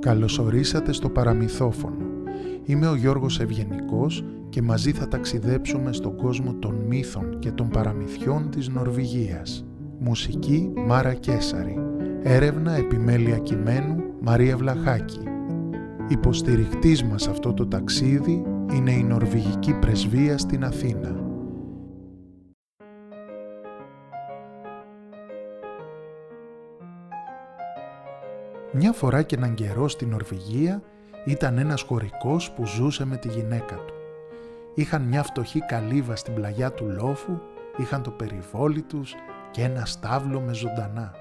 Καλωσορίσατε στο παραμυθόφωνο. Είμαι ο Γιώργος Ευγενικός και μαζί θα ταξιδέψουμε στον κόσμο των μύθων και των παραμυθιών της Νορβηγίας. Μουσική Μάρα Κέσαρη. Έρευνα επιμέλεια κειμένου Μαρία Βλαχάκη. Υποστηρικτής μας αυτό το ταξίδι είναι η Νορβηγική Πρεσβεία στην Αθήνα. Μια φορά και έναν καιρό στην Νορβηγία ήταν ένας χωρικός που ζούσε με τη γυναίκα του. Είχαν μια φτωχή καλύβα στην πλαγιά του λόφου, είχαν το περιβόλι τους και ένα στάβλο με ζωντανά.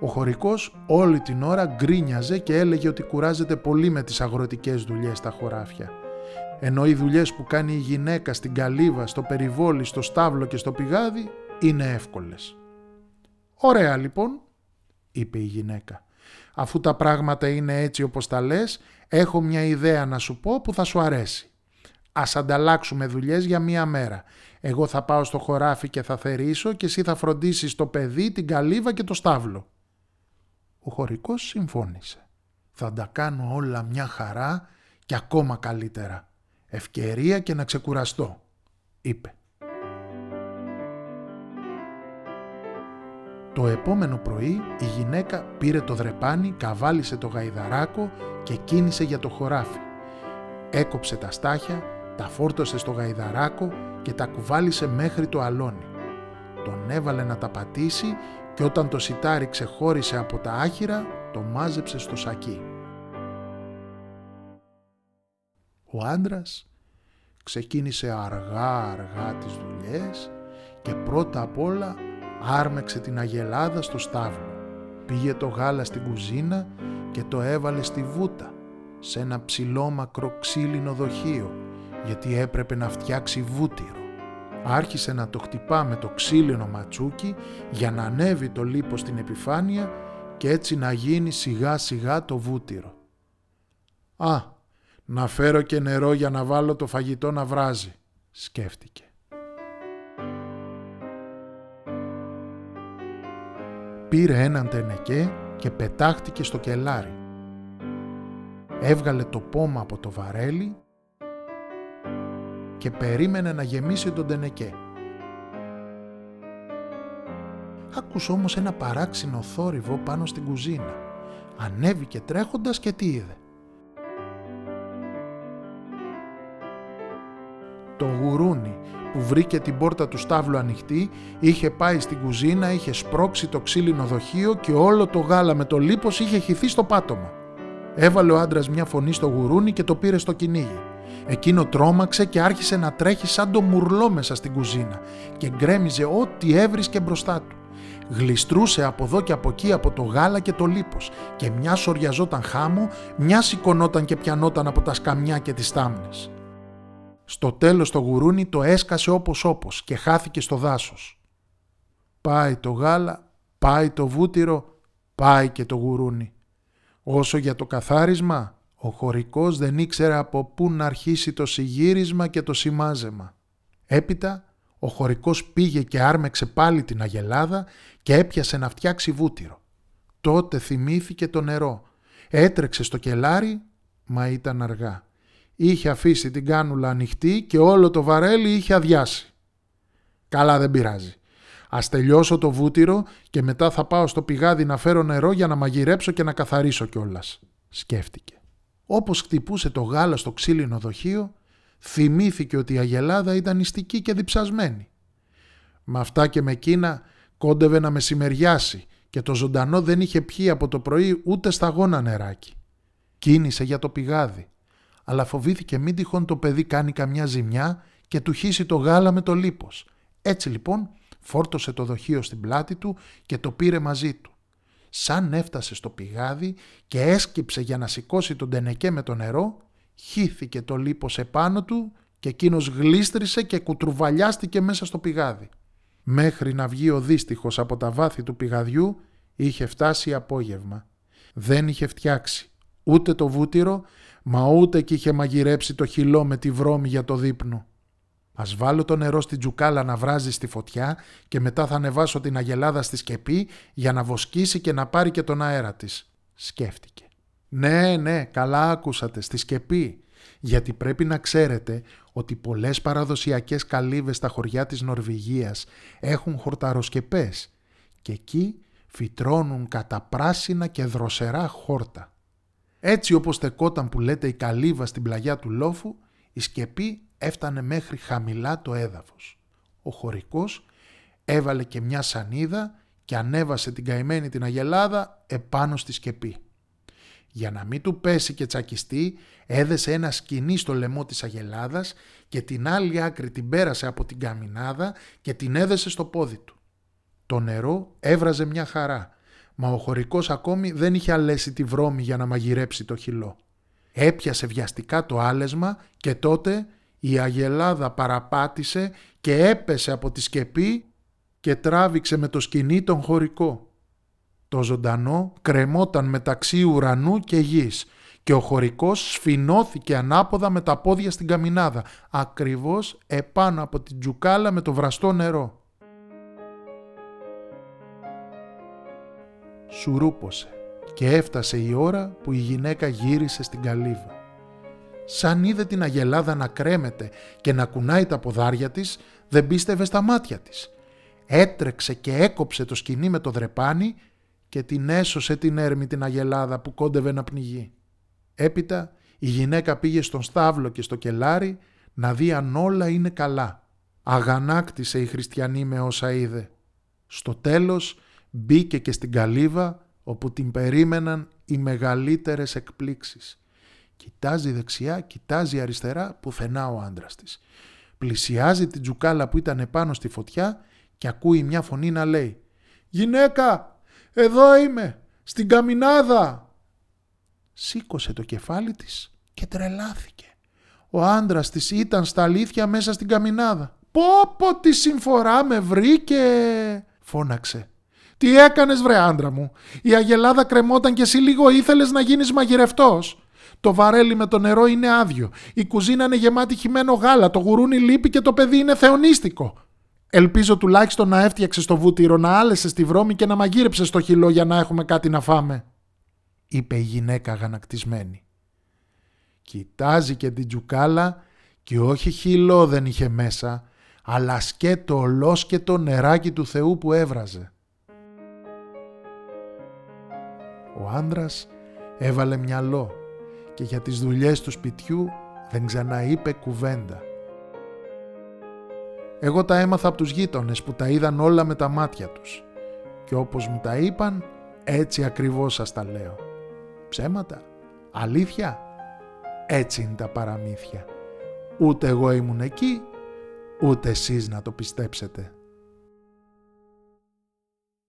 Ο χωρικός όλη την ώρα γκρίνιαζε και έλεγε ότι κουράζεται πολύ με τις αγροτικές δουλειές στα χωράφια. Ενώ οι δουλειές που κάνει η γυναίκα στην καλύβα, στο περιβόλι, στο στάβλο και στο πηγάδι είναι εύκολες. «Ωραία λοιπόν», είπε η γυναίκα. «Αφού τα πράγματα είναι έτσι όπως τα λες, έχω μια ιδέα να σου πω που θα σου αρέσει. Ας ανταλλάξουμε δουλειές για μία μέρα. Εγώ θα πάω στο χωράφι και θα θερήσω και εσύ θα φροντίσεις το παιδί, την καλύβα και το στάβλο. Ο χωρικός συμφώνησε. Θα τα κάνω όλα μια χαρά και ακόμα καλύτερα. Ευκαιρία και να ξεκουραστώ, είπε. Το επόμενο πρωί η γυναίκα πήρε το δρεπάνι, καβάλισε το γαϊδαράκο και κίνησε για το χωράφι. Έκοψε τα στάχια, τα φόρτωσε στο γαϊδαράκο και τα κουβάλισε μέχρι το αλόνι. Τον έβαλε να τα πατήσει και όταν το σιτάρι ξεχώρισε από τα άχυρα, το μάζεψε στο σακί. Ο άντρας ξεκίνησε αργά αργά τις δουλειές και πρώτα απ' όλα άρμεξε την αγελάδα στο στάβλο. Πήγε το γάλα στην κουζίνα και το έβαλε στη βούτα, σε ένα ψηλόμακρο ξύλινο δοχείο, γιατί έπρεπε να φτιάξει βούτυρο. Άρχισε να το χτυπά με το ξύλινο ματσούκι για να ανέβει το λίπος στην επιφάνεια και έτσι να γίνει σιγά σιγά το βούτυρο. «Α, να φέρω και νερό για να βάλω το φαγητό να βράζει», σκέφτηκε. Πήρε έναν τενεκέ και πετάχτηκε στο κελάρι. Έβγαλε το πόμα από το βαρέλι και περίμενε να γεμίσει τον τενεκέ. Άκουσε όμως ένα παράξενο θόρυβο πάνω στην κουζίνα. Ανέβηκε τρέχοντας και τι είδε. Το γουρούνι που βρήκε την πόρτα του στάβλου ανοιχτή, είχε πάει στην κουζίνα, είχε σπρώξει το ξύλινο δοχείο και όλο το γάλα με το λίπος είχε χυθεί στο πάτωμα. Έβαλε ο άντρας μια φωνή στο γουρούνι και το πήρε στο κυνήγι. Εκείνο τρόμαξε και άρχισε να τρέχει σαν το μουρλό μέσα στην κουζίνα και γκρέμιζε ό,τι έβρισκε μπροστά του. Γλιστρούσε από εδώ και από εκεί από το γάλα και το λίπος και μια σοριαζόταν χάμω, μια σηκωνόταν και πιανόταν από τα σκαμιά και τις τάμνες. Στο τέλος το γουρούνι το έσκασε όπως όπως και χάθηκε στο δάσος. Πάει το γάλα, πάει το βούτυρο, πάει και το γουρούνι. Όσο για το καθάρισμα, ο χωρικός δεν ήξερε από πού να αρχίσει το συγύρισμα και το σημάζεμα. Έπειτα, ο χωρικός πήγε και άρμεξε πάλι την αγελάδα και έπιασε να φτιάξει βούτυρο. Τότε θυμήθηκε το νερό. Έτρεξε στο κελάρι, μα ήταν αργά είχε αφήσει την κάνουλα ανοιχτή και όλο το βαρέλι είχε αδειάσει. Καλά δεν πειράζει. Α τελειώσω το βούτυρο και μετά θα πάω στο πηγάδι να φέρω νερό για να μαγειρέψω και να καθαρίσω κιόλας. Σκέφτηκε. Όπως χτυπούσε το γάλα στο ξύλινο δοχείο, θυμήθηκε ότι η αγελάδα ήταν νηστική και διψασμένη. Με αυτά και με εκείνα κόντευε να μεσημεριάσει και το ζωντανό δεν είχε πιει από το πρωί ούτε σταγόνα νεράκι. Κίνησε για το πηγάδι αλλά φοβήθηκε μην τυχόν το παιδί κάνει καμιά ζημιά και του χύσει το γάλα με το λίπος. Έτσι λοιπόν φόρτωσε το δοχείο στην πλάτη του και το πήρε μαζί του. Σαν έφτασε στο πηγάδι και έσκυψε για να σηκώσει τον τενεκέ με το νερό, χύθηκε το λίπος επάνω του και εκείνος γλίστρισε και κουτρουβαλιάστηκε μέσα στο πηγάδι. Μέχρι να βγει ο δύστιχος από τα βάθη του πηγαδιού είχε φτάσει απόγευμα. Δεν είχε φτιάξει ούτε το βούτυρο μα ούτε κι είχε μαγειρέψει το χυλό με τη βρώμη για το δείπνο. Ας βάλω το νερό στην τζουκάλα να βράζει στη φωτιά και μετά θα ανεβάσω την αγελάδα στη σκεπή για να βοσκήσει και να πάρει και τον αέρα της, σκέφτηκε. Ναι, ναι, καλά άκουσατε, στη σκεπή. Γιατί πρέπει να ξέρετε ότι πολλές παραδοσιακές καλύβες στα χωριά της Νορβηγίας έχουν χορταροσκεπές και εκεί φυτρώνουν κατά πράσινα και δροσερά χόρτα. Έτσι όπως στεκόταν που λέτε η καλύβα στην πλαγιά του λόφου, η σκεπή έφτανε μέχρι χαμηλά το έδαφος. Ο χωρικός έβαλε και μια σανίδα και ανέβασε την καημένη την αγελάδα επάνω στη σκεπή. Για να μην του πέσει και τσακιστεί, έδεσε ένα σκηνή στο λαιμό της αγελάδας και την άλλη άκρη την πέρασε από την καμινάδα και την έδεσε στο πόδι του. Το νερό έβραζε μια χαρά, μα ο χωρικός ακόμη δεν είχε αλέσει τη βρώμη για να μαγειρέψει το χυλό. Έπιασε βιαστικά το άλεσμα και τότε η αγελάδα παραπάτησε και έπεσε από τη σκεπή και τράβηξε με το σκηνή τον χωρικό. Το ζωντανό κρεμόταν μεταξύ ουρανού και γης και ο χωρικός σφινώθηκε ανάποδα με τα πόδια στην καμινάδα, ακριβώς επάνω από την τζουκάλα με το βραστό νερό. Σουρούπωσε και έφτασε η ώρα που η γυναίκα γύρισε στην καλύβα. Σαν είδε την αγελάδα να κρέμεται και να κουνάει τα ποδάρια της, δεν πίστευε στα μάτια της. Έτρεξε και έκοψε το σκηνή με το δρεπάνι και την έσωσε την έρμη την αγελάδα που κόντευε να πνιγεί. Έπειτα η γυναίκα πήγε στον στάβλο και στο κελάρι να δει αν όλα είναι καλά. Αγανάκτησε η χριστιανή με όσα είδε. Στο τέλος μπήκε και στην καλύβα όπου την περίμεναν οι μεγαλύτερες εκπλήξεις. Κοιτάζει δεξιά, κοιτάζει αριστερά, πουθενά ο άντρας της. Πλησιάζει την τζουκάλα που ήταν επάνω στη φωτιά και ακούει μια φωνή να λέει «Γυναίκα, εδώ είμαι, στην καμινάδα». Σήκωσε το κεφάλι της και τρελάθηκε. Ο άντρας της ήταν στα αλήθεια μέσα στην καμινάδα. «Πω πω τη συμφορά με βρήκε» φώναξε. «Τι έκανες βρε άντρα μου, η αγελάδα κρεμόταν και εσύ λίγο ήθελες να γίνεις μαγειρευτός». Το βαρέλι με το νερό είναι άδειο. Η κουζίνα είναι γεμάτη χυμένο γάλα. Το γουρούνι λείπει και το παιδί είναι θεονίστικο. Ελπίζω τουλάχιστον να έφτιαξες το βούτυρο, να άλεσες στη βρώμη και να μαγείρεψες το χυλό για να έχουμε κάτι να φάμε. Είπε η γυναίκα αγανακτισμένη. Κοιτάζει και την τζουκάλα και όχι χυλό δεν είχε μέσα, αλλά σκέτο ολόσκετο νεράκι του Θεού που έβραζε. Ο άντρας έβαλε μυαλό και για τις δουλειές του σπιτιού δεν ξαναείπε κουβέντα. Εγώ τα έμαθα από τους γείτονες που τα είδαν όλα με τα μάτια τους και όπως μου τα είπαν έτσι ακριβώς σας τα λέω. Ψέματα, αλήθεια, έτσι είναι τα παραμύθια. Ούτε εγώ ήμουν εκεί, ούτε εσείς να το πιστέψετε.